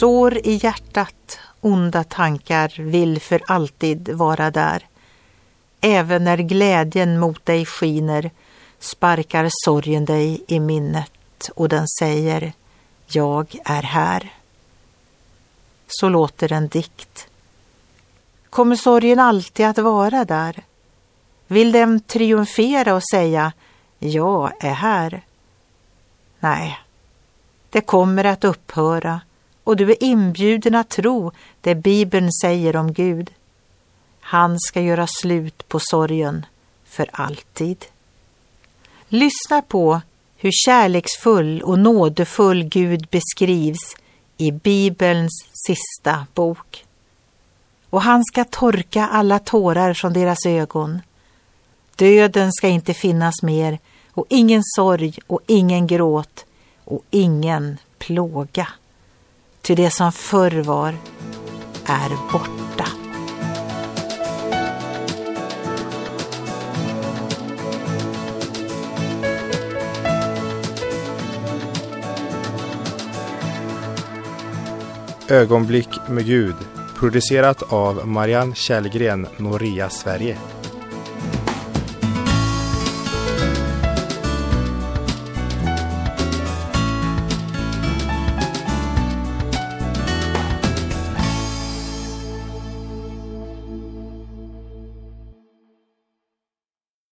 Sår i hjärtat, onda tankar vill för alltid vara där. Även när glädjen mot dig skiner sparkar sorgen dig i minnet och den säger Jag är här. Så låter en dikt. Kommer sorgen alltid att vara där? Vill den triumfera och säga Jag är här? Nej, det kommer att upphöra och du är inbjuden att tro det Bibeln säger om Gud. Han ska göra slut på sorgen för alltid. Lyssna på hur kärleksfull och nådefull Gud beskrivs i Bibelns sista bok. Och han ska torka alla tårar från deras ögon. Döden ska inte finnas mer och ingen sorg och ingen gråt och ingen plåga. Ty det som förr var är borta. Ögonblick med Gud producerat av Marianne Källgren, Noria Sverige.